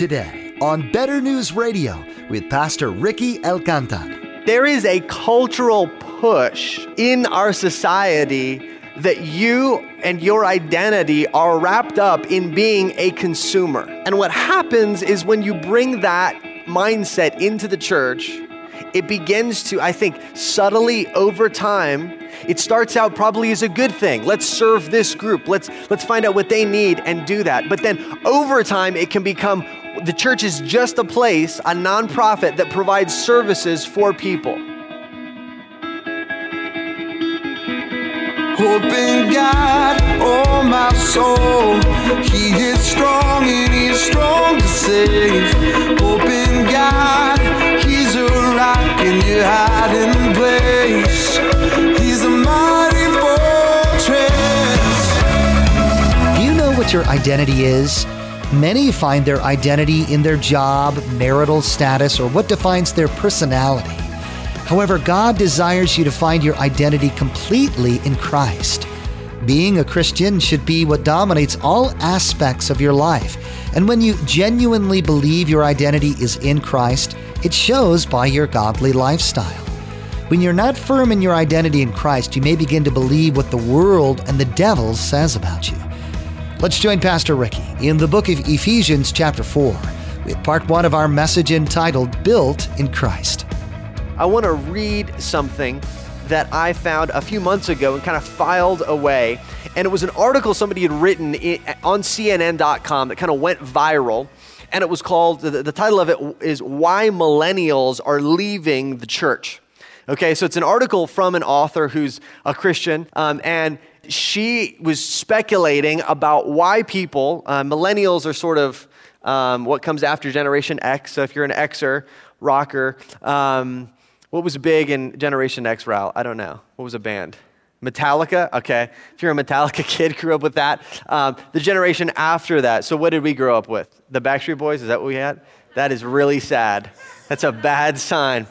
today on Better News Radio with Pastor Ricky Alcantar. There is a cultural push in our society that you and your identity are wrapped up in being a consumer. And what happens is when you bring that mindset into the church, it begins to, I think, subtly over time, it starts out probably as a good thing. Let's serve this group. Let's let's find out what they need and do that. But then over time it can become the church is just a place, a nonprofit that provides services for people. Hope in God, oh my soul. He is strong and He is strong to save. Hope in God, He's a rock in your hiding place. He's a mighty fortress. Do you know what your identity is? Many find their identity in their job, marital status, or what defines their personality. However, God desires you to find your identity completely in Christ. Being a Christian should be what dominates all aspects of your life. And when you genuinely believe your identity is in Christ, it shows by your godly lifestyle. When you're not firm in your identity in Christ, you may begin to believe what the world and the devil says about you. Let's join Pastor Ricky in the book of Ephesians, chapter 4, with part one of our message entitled Built in Christ. I want to read something that I found a few months ago and kind of filed away. And it was an article somebody had written on CNN.com that kind of went viral. And it was called, the, title of it is Why Millennials Are Leaving the Church. Okay, so it's an article from an author who's a Christian. Um, and she was speculating about why people, uh, millennials are sort of um, what comes after Generation X. So if you're an Xer, rocker, um, what was big in Generation X, Ral? I don't know. What was a band? Metallica? Okay. If you're a Metallica kid, grew up with that. Um, the generation after that. So what did we grow up with? The Backstreet Boys? Is that what we had? That is really sad. That's a bad sign.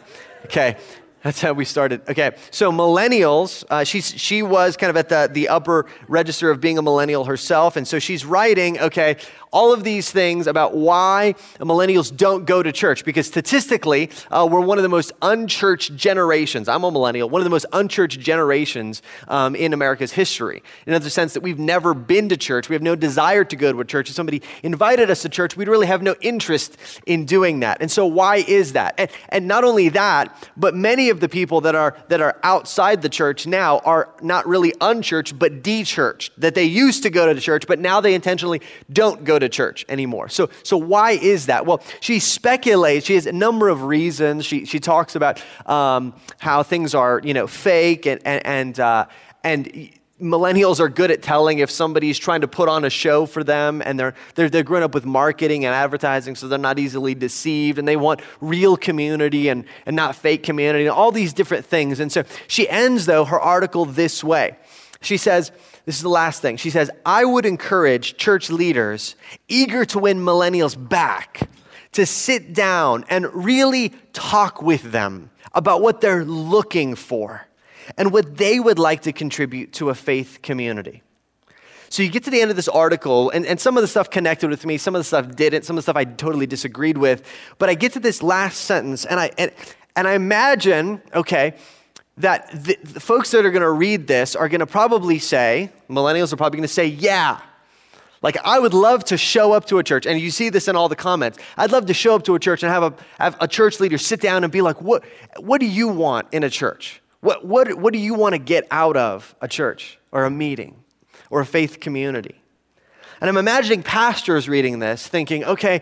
Okay. That's how we started. Okay, so millennials, uh, she's, she was kind of at the, the upper register of being a millennial herself. And so she's writing, okay, all of these things about why millennials don't go to church. Because statistically, uh, we're one of the most unchurched generations. I'm a millennial, one of the most unchurched generations um, in America's history. In the sense that we've never been to church, we have no desire to go to a church. If somebody invited us to church, we'd really have no interest in doing that. And so, why is that? And, and not only that, but many of the people that are that are outside the church now are not really unchurched, but dechurched. That they used to go to the church, but now they intentionally don't go to church anymore. So, so why is that? Well, she speculates. She has a number of reasons. She, she talks about um, how things are, you know, fake and and and, uh, and millennials are good at telling if somebody's trying to put on a show for them and they're, they're, they're grown up with marketing and advertising so they're not easily deceived and they want real community and, and not fake community and all these different things and so she ends though her article this way she says this is the last thing. She says, I would encourage church leaders eager to win millennials back to sit down and really talk with them about what they're looking for and what they would like to contribute to a faith community. So you get to the end of this article, and, and some of the stuff connected with me, some of the stuff didn't, some of the stuff I totally disagreed with. But I get to this last sentence, and I, and, and I imagine, okay, that the, the folks that are going to read this are going to probably say, millennials are probably going to say, yeah. Like, I would love to show up to a church, and you see this in all the comments. I'd love to show up to a church and have a, have a church leader sit down and be like, what, what do you want in a church? What, what, what do you want to get out of a church or a meeting or a faith community? And I'm imagining pastors reading this thinking, okay,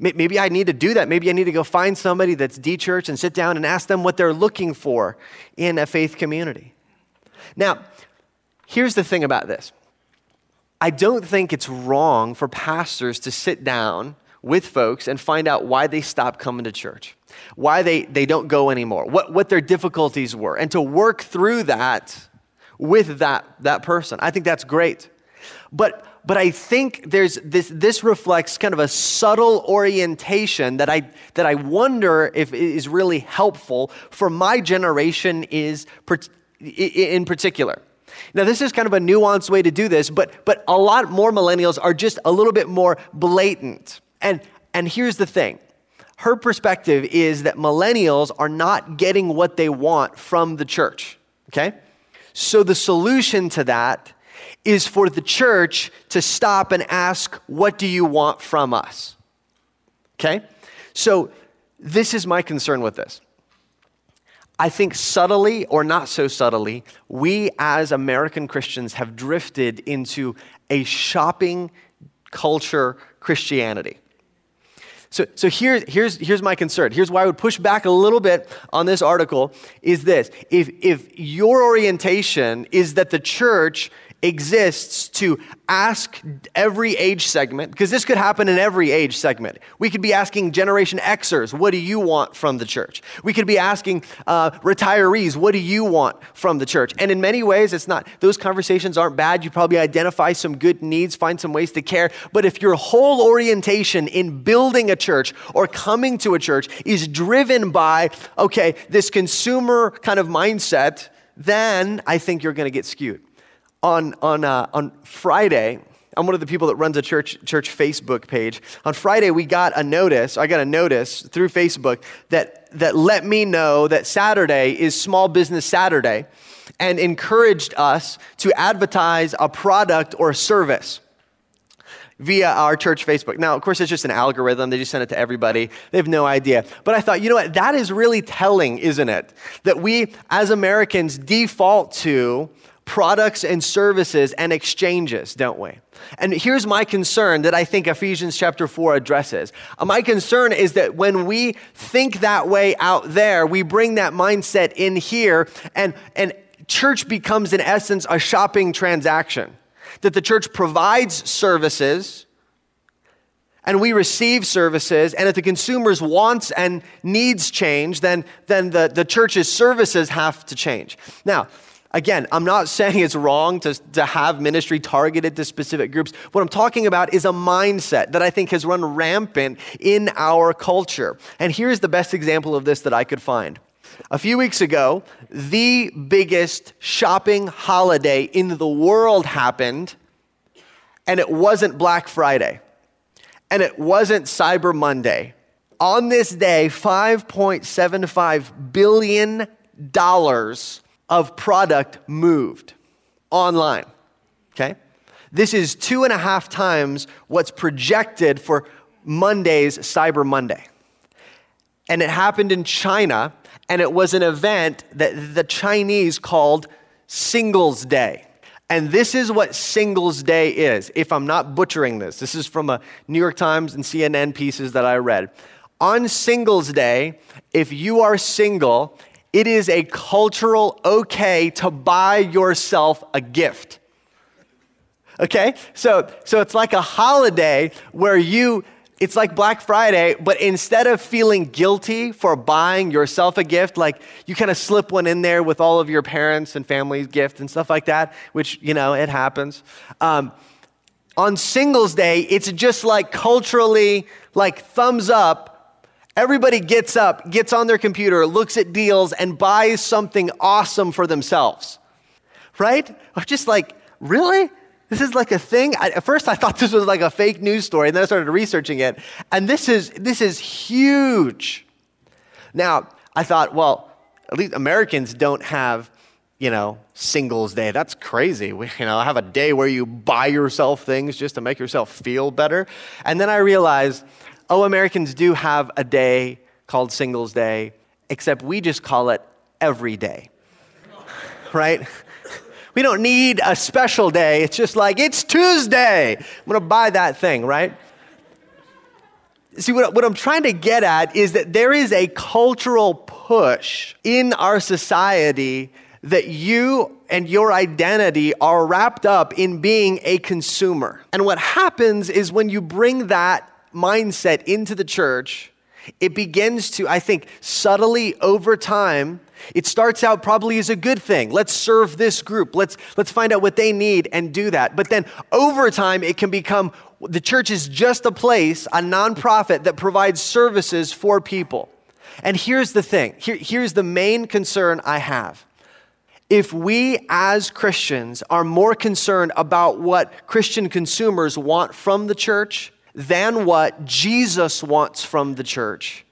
Maybe I need to do that. Maybe I need to go find somebody that's de church and sit down and ask them what they're looking for in a faith community. Now, here's the thing about this I don't think it's wrong for pastors to sit down with folks and find out why they stopped coming to church, why they, they don't go anymore, what, what their difficulties were, and to work through that with that, that person. I think that's great. But but I think there's this, this reflects kind of a subtle orientation that I, that I wonder if is really helpful for my generation is in particular. Now, this is kind of a nuanced way to do this, but, but a lot more millennials are just a little bit more blatant. And, And here's the thing her perspective is that millennials are not getting what they want from the church. Okay? So the solution to that is for the church to stop and ask, What do you want from us? Okay? So this is my concern with this. I think subtly or not so subtly, we as American Christians have drifted into a shopping culture Christianity. So, so here, here's, here's my concern. Here's why I would push back a little bit on this article is this. If, if your orientation is that the church exists to ask every age segment, because this could happen in every age segment. We could be asking Generation Xers, what do you want from the church? We could be asking uh, retirees, what do you want from the church? And in many ways, it's not, those conversations aren't bad. You probably identify some good needs, find some ways to care. But if your whole orientation in building a church or coming to a church is driven by, okay, this consumer kind of mindset, then I think you're going to get skewed on, on, uh, on Friday, I'm one of the people that runs a church, church Facebook page. On Friday, we got a notice, I got a notice through Facebook that, that let me know that Saturday is Small Business Saturday and encouraged us to advertise a product or a service via our church Facebook. Now, of course, it's just an algorithm. They just send it to everybody. They have no idea. But I thought, you know what? That is really telling, isn't it? That we, as Americans, default to products and services and exchanges, don't we? And here's my concern that I think Ephesians chapter 4 addresses. Uh, my concern is that when we think that way out there, we bring that mindset in here, and, and church becomes, in essence, a shopping transaction. That the church provides services and we receive services, and if the consumer's wants and needs change, then, then the, the church's services have to change. Now, Again, I'm not saying it's wrong to, to have ministry targeted to specific groups. What I'm talking about is a mindset that I think has run rampant in our culture. And here's the best example of this that I could find. A few weeks ago, the biggest shopping holiday in the world happened, and it wasn't Black Friday, and it wasn't Cyber Monday. On this day, $5.75 billion of product moved online. Okay? This is two and a half times what's projected for Monday's Cyber Monday. And it happened in China, and it was an event that the Chinese called Singles Day. And this is what Singles Day is, if I'm not butchering this. This is from a New York Times and CNN pieces that I read. On Singles Day, if you are single it is a cultural okay to buy yourself a gift. Okay? So, so it's like a holiday where you, it's like Black Friday, but instead of feeling guilty for buying yourself a gift, like you kind of slip one in there with all of your parents and family's gift and stuff like that, which, you know, it happens. Um, on Singles Day, it's just like culturally, like thumbs up Everybody gets up, gets on their computer, looks at deals, and buys something awesome for themselves. Right? I'm just like, really? This is like a thing. I, at first, I thought this was like a fake news story, and then I started researching it, and this is this is huge. Now, I thought, well, at least Americans don't have, you know, Singles Day. That's crazy. We, you know, have a day where you buy yourself things just to make yourself feel better. And then I realized oh, Americans do have a day called Singles Day, except we just call it every day, right? We don't need a special day. It's just like, it's Tuesday. I'm going to buy that thing, right? See, what, what I'm trying to get at is that there is a cultural push in our society that you and your identity are wrapped up in being a consumer. And what happens is when you bring that mindset into the church, it begins to, I think, subtly over time, it starts out probably as a good thing. Let's serve this group. Let's, let's find out what they need and do that. But then over time, it can become the church is just a place, a nonprofit that provides services for people. And here's the thing Here, here's the main concern I have. If we as Christians are more concerned about what Christian consumers want from the church than what Jesus wants from the church,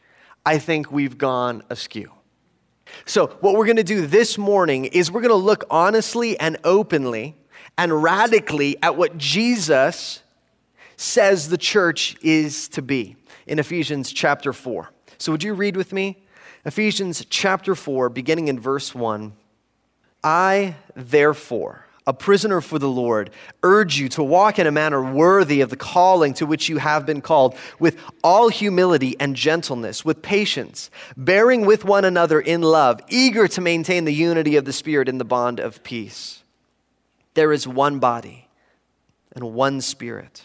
I think we've gone askew. So, what we're going to do this morning is we're going to look honestly and openly and radically at what Jesus says the church is to be in Ephesians chapter 4. So, would you read with me? Ephesians chapter 4, beginning in verse 1. I, therefore, a prisoner for the Lord, urge you to walk in a manner worthy of the calling to which you have been called, with all humility and gentleness, with patience, bearing with one another in love, eager to maintain the unity of the Spirit in the bond of peace. There is one body and one Spirit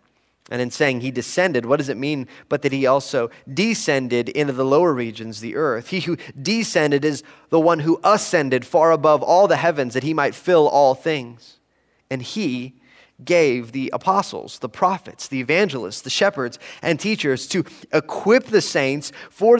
And in saying he descended, what does it mean but that he also descended into the lower regions, the earth? He who descended is the one who ascended far above all the heavens that he might fill all things. And he gave the apostles, the prophets, the evangelists, the shepherds, and teachers to equip the saints for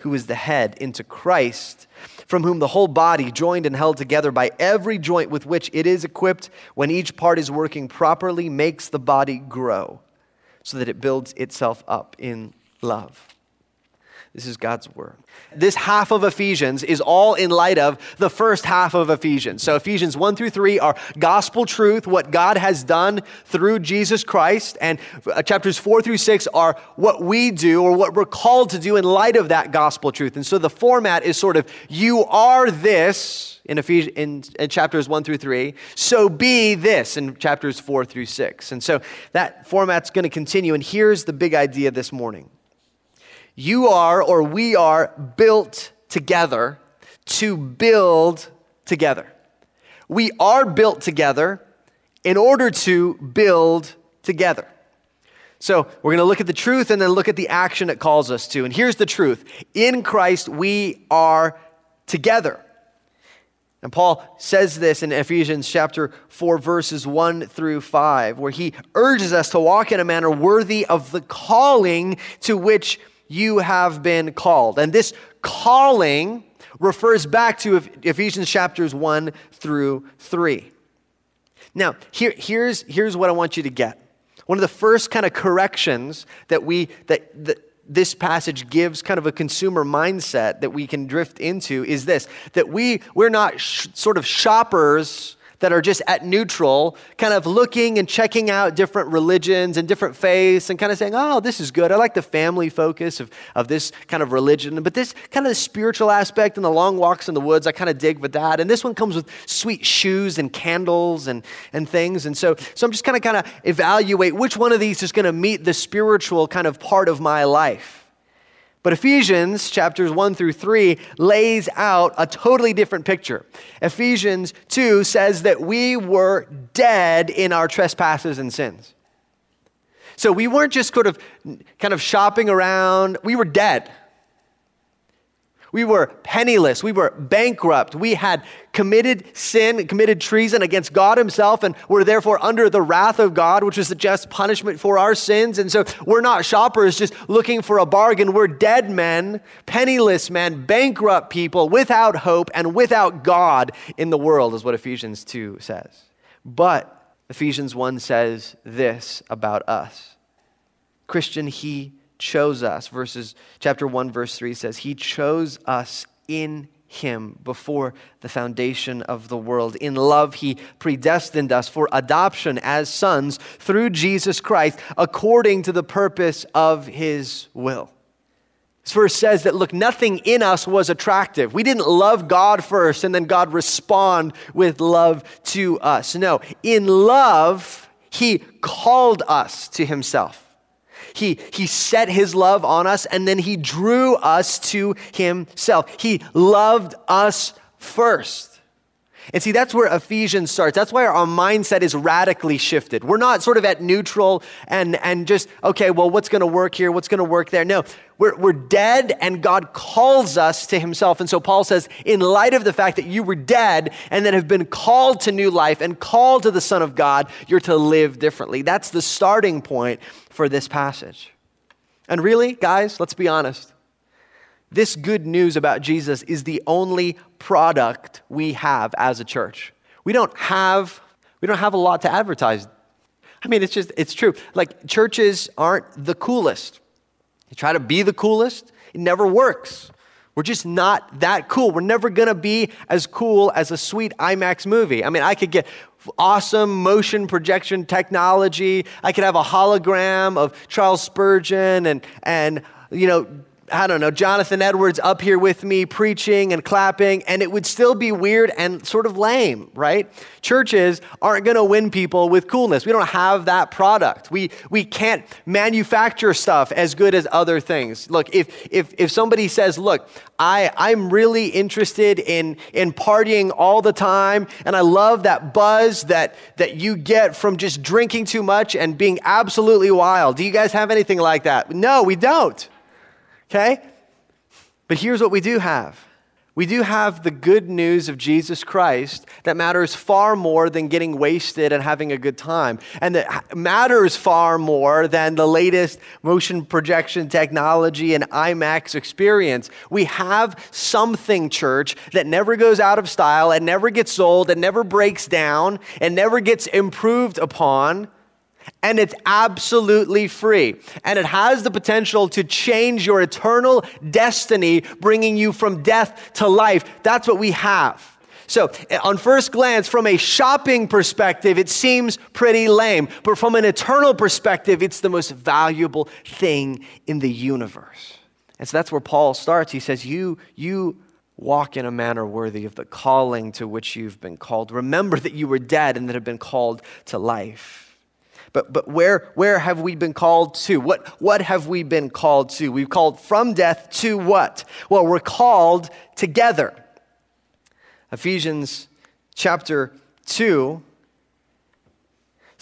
who is the head, into Christ, from whom the whole body, joined and held together by every joint with which it is equipped, when each part is working properly, makes the body grow so that it builds itself up in love. This is God's word. This half of Ephesians is all in light of the first half of Ephesians. So, Ephesians 1 through 3 are gospel truth, what God has done through Jesus Christ. And uh, chapters 4 through 6 are what we do or what we're called to do in light of that gospel truth. And so, the format is sort of you are this in, Ephesians, in, in chapters 1 through 3. So be this in chapters 4 through 6. And so that format's going to continue. And here's the big idea this morning you are, or we are, built together to build together. We are built together in order to build together. So, we're going to look at the truth and then look at the action it calls us to. And here's the truth in Christ, we are together. And Paul says this in Ephesians chapter 4, verses 1 through 5, where he urges us to walk in a manner worthy of the calling to which you have been called. And this calling refers back to Ephesians chapters 1 through 3. Now, here, here's, here's what I want you to get. One of the first kind of corrections that we that, that this passage gives kind of a consumer mindset that we can drift into is this that we we're not sh- sort of shoppers that are just at neutral, kind of looking and checking out different religions and different faiths and kind of saying, oh, this is good. I like the family focus of, of this kind of religion. But this kind of spiritual aspect and the long walks in the woods, I kind of dig with that. And this one comes with sweet shoes and candles and, and things. And so, so I'm just kind of kind of evaluate which one of these is going to meet the spiritual kind of part of my life. But Ephesians chapters 1 through 3 lays out a totally different picture. Ephesians 2 says that we were dead in our trespasses and sins. So we weren't just sort of kind of shopping around, we were dead. We were penniless. We were bankrupt. We had committed sin, committed treason against God Himself, and were therefore under the wrath of God, which was the just punishment for our sins. And so we're not shoppers just looking for a bargain. We're dead men, penniless men, bankrupt people without hope and without God in the world, is what Ephesians 2 says. But Ephesians 1 says this about us Christian, He chose us. Verses chapter 1 verse 3 says he chose us in him before the foundation of the world. In love, he predestined us for adoption as sons through Jesus Christ according to the purpose of his will. This verse says that, look, nothing in us was attractive. We didn't love God first and then God respond with love to us. No, in love, He called us to Himself. He, he set his love on us and then he drew us to himself. He loved us first. And see, that's where Ephesians starts. That's why our mindset is radically shifted. We're not sort of at neutral and, and just, okay, well, what's going to work here? What's going to work there? No, we're, we're dead and God calls us to himself. And so Paul says, in light of the fact that you were dead and then have been called to new life and called to the Son of God, you're to live differently. That's the starting point for this passage. And really, guys, let's be honest. This good news about Jesus is the only product we have as a church. We don't have we don't have a lot to advertise. I mean, it's just it's true. Like churches aren't the coolest. You try to be the coolest, it never works. We're just not that cool. We're never going to be as cool as a sweet IMAX movie. I mean, I could get awesome motion projection technology. I could have a hologram of Charles Spurgeon and and you know I don't know, Jonathan Edwards up here with me preaching and clapping, and it would still be weird and sort of lame, right? Churches aren't going to win people with coolness. We don't have that product. We, we can't manufacture stuff as good as other things. Look, if, if, if somebody says, look, I, I'm really interested in, in partying all the time, and I love that buzz that, that you get from just drinking too much and being absolutely wild. Do you guys have anything like that? No, we don't. Okay? But here's what we do have we do have the good news of Jesus Christ that matters far more than getting wasted and having a good time. And that matters far more than the latest motion projection technology and IMAX experience. We have something, church, that never goes out of style and never gets old and never breaks down and never gets improved upon and it's absolutely free. And it has the potential to change your eternal destiny, bringing you from death to life. That's what we have. So, eh, on first glance, from a shopping perspective, it seems pretty lame. But from an eternal perspective, it's the most valuable thing in the universe. And so that's where Paul starts. He says, You, you walk in a manner worthy of the calling to which you've been called. Remember that you were dead and that have been called to life. But, but where, where have we been called to? What, what have we been called to? We've called from death to what? Well, we're called together. Ephesians chapter 2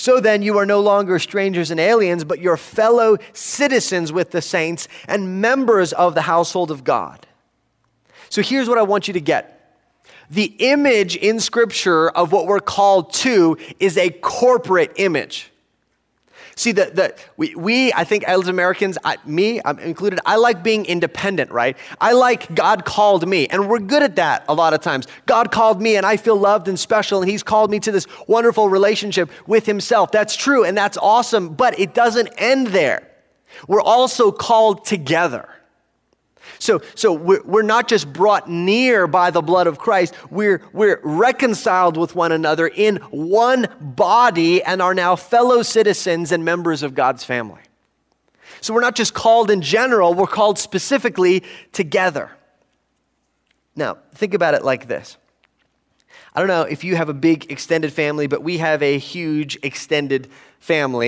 so then, you are no longer strangers and aliens, but you're fellow citizens with the saints and members of the household of God. So here's what I want you to get the image in Scripture of what we're called to is a corporate image. See, the, the, we, we, I think as Americans, I, me I'm included, I like being independent, right? I like God called me, and we're good at that a lot of times. God called me, and I feel loved and special, and He's called me to this wonderful relationship with Himself. That's true, and that's awesome, but it doesn't end there. We're also called together. So, so we're, we're not just brought near by the blood of Christ, we're, we're reconciled with one another in one body and are now fellow citizens and members of God's family. So we're not just called in general, we're called specifically together. Now, think about it like this. I don't know if you have a big extended family, but we have a huge extended family.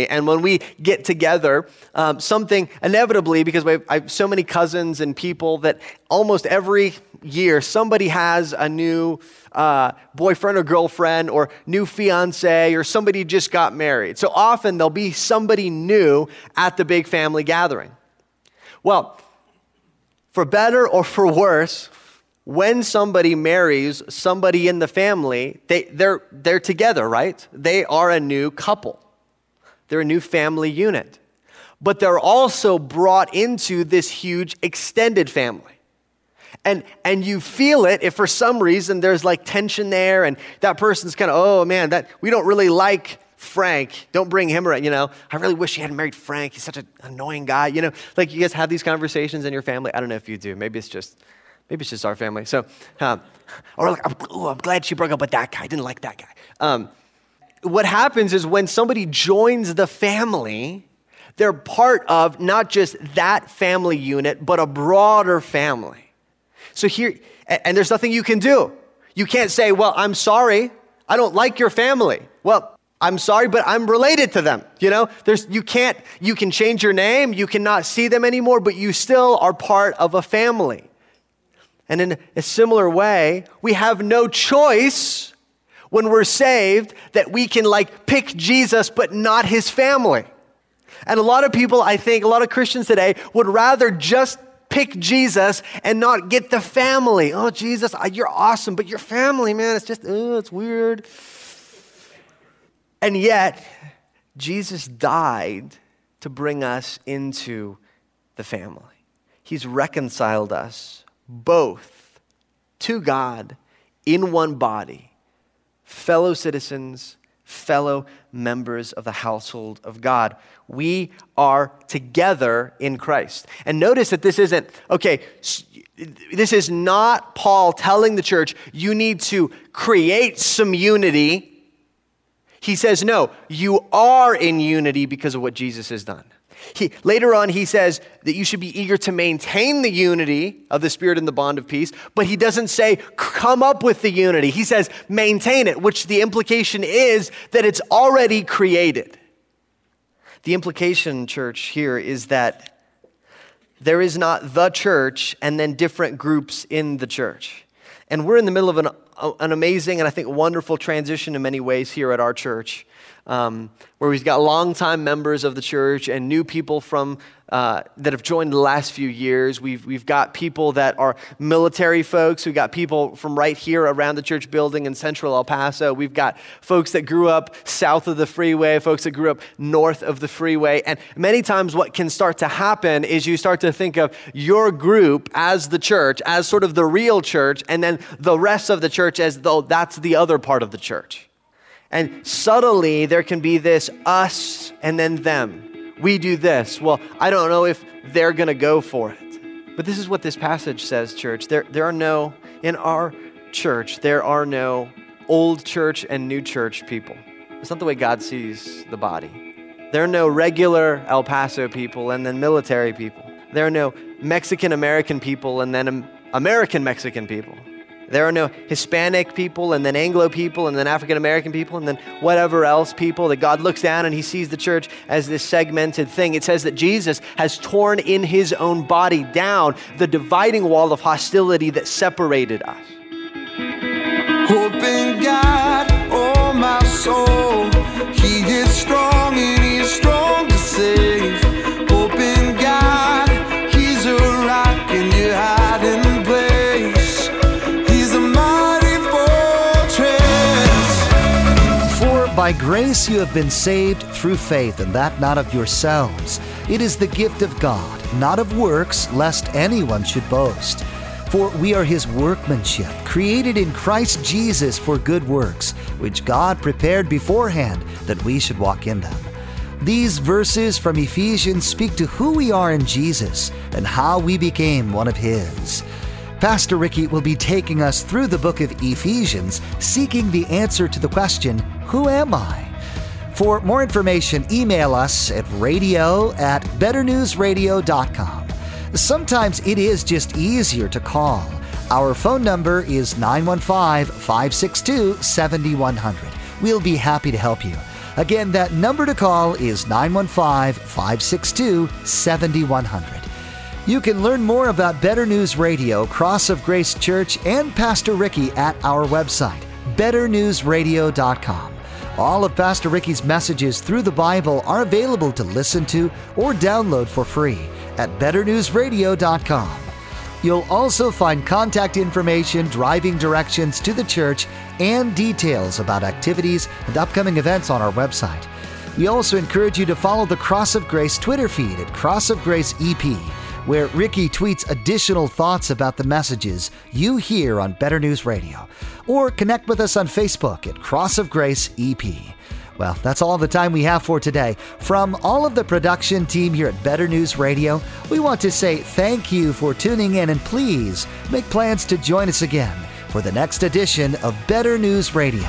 And when we get together, um, something inevitably, because we have, I have so many cousins and people that almost every year somebody has a new uh, boyfriend or girlfriend or new fiance or somebody just got married. So often there'll be somebody new at the big family gathering. Well, for better or for worse, when somebody marries somebody in the family, they, they're, they're together, right? They are a new couple. They're a new family unit. But they're also brought into this huge extended family. And, and you feel it if for some reason there's like tension there and that person's kind of, oh man, that we don't really like Frank. Don't bring him around. You know, I really wish you hadn't married Frank. He's such an annoying guy. You know, like you guys have these conversations in your family. I don't know if you do. Maybe it's just, maybe it's just our family. So, um, or like, oh, I'm glad she broke up with that guy. I didn't like that guy. Um, what happens is when somebody joins the family, they're part of not just that family unit, but a broader family. So here, and there's nothing you can do. You can't say, well, I'm sorry. I don't like your family. Well, I'm sorry, but I'm related to them. You know, there's, you can't, you can change your name, you cannot see them anymore, but you still are part of a family. And in a similar way, we have no choice when we're saved that we can like pick Jesus, but not his family. And a lot of people, I think, a lot of Christians today would rather just pick Jesus and not get the family. Oh, Jesus, you're awesome, but your family, man, it's just, oh, it's weird. And yet, Jesus died to bring us into the family. He's reconciled us both to God in one body, fellow citizens, fellow members of the household of God. We are together in Christ. And notice that this isn't, okay, this is not Paul telling the church, you need to create some unity he says, no, you are in unity because of what Jesus has done. He, later on, he says that you should be eager to maintain the unity of the Spirit and the bond of peace, but he doesn't say, come up with the unity. He says, maintain it, which the implication is that it's already created. The implication, church, here is that there is not the church and then different groups in the church. And we're in the middle of an an amazing and I think wonderful transition in many ways here at our church, um, where we've got longtime members of the church and new people from uh, that have joined the last few years. We've, we've got people that are military folks. We've got people from right here around the church building in central El Paso. We've got folks that grew up south of the freeway, folks that grew up north of the freeway. And many times, what can start to happen is you start to think of your group as the church, as sort of the real church, and then the rest of the church as though that's the other part of the church. And subtly, there can be this us and then them we do this. Well, I don't know if they're going to go for it. But this is what this passage says, church. There, there are no, in our church, there are no old church and new church people. It's not the way God sees the body. There are no regular El Paso people and then military people. There are no Mexican American people and then American Mexican people. There are no Hispanic people and then Anglo people and then African American people and then whatever else people that God looks down and he sees the church as this segmented thing. It says that Jesus has torn in his own body down the dividing wall of hostility that separated us. Hope in God, oh my soul, by grace you have been saved through faith, and that not of yourselves. It is the gift of God, not of works, lest anyone should boast. For we are his workmanship, created in Christ Jesus for good works, which God prepared beforehand that we should walk in them. These verses from Ephesians speak to who we are in Jesus and how we became one of his. Pastor Ricky will be taking us through the book of Ephesians, seeking the answer to the question, Who am I? For more information, email us at radio at betternewsradio.com. Sometimes it is just easier to call. Our phone number is 915 562 7100. We'll be happy to help you. Again, that number to call is 915 562 7100. You can learn more about Better News Radio, Cross of Grace Church, and Pastor Ricky at our website, betternewsradio.com. All of Pastor Ricky's messages through the Bible are available to listen to or download for free at betternewsradio.com. You'll also find contact information, driving directions to the church, and details about activities and upcoming events on our website. We also encourage you to follow the Cross of Grace Twitter feed at Cross of Grace EP, where Ricky tweets additional thoughts about the messages you hear on Better News Radio. Or connect with us on Facebook at Cross of Grace EP. Well, that's all the time we have for today. From all of the production team here at Better News Radio, we want to say thank you for tuning in and please make plans to join us again for the next edition of Better News Radio.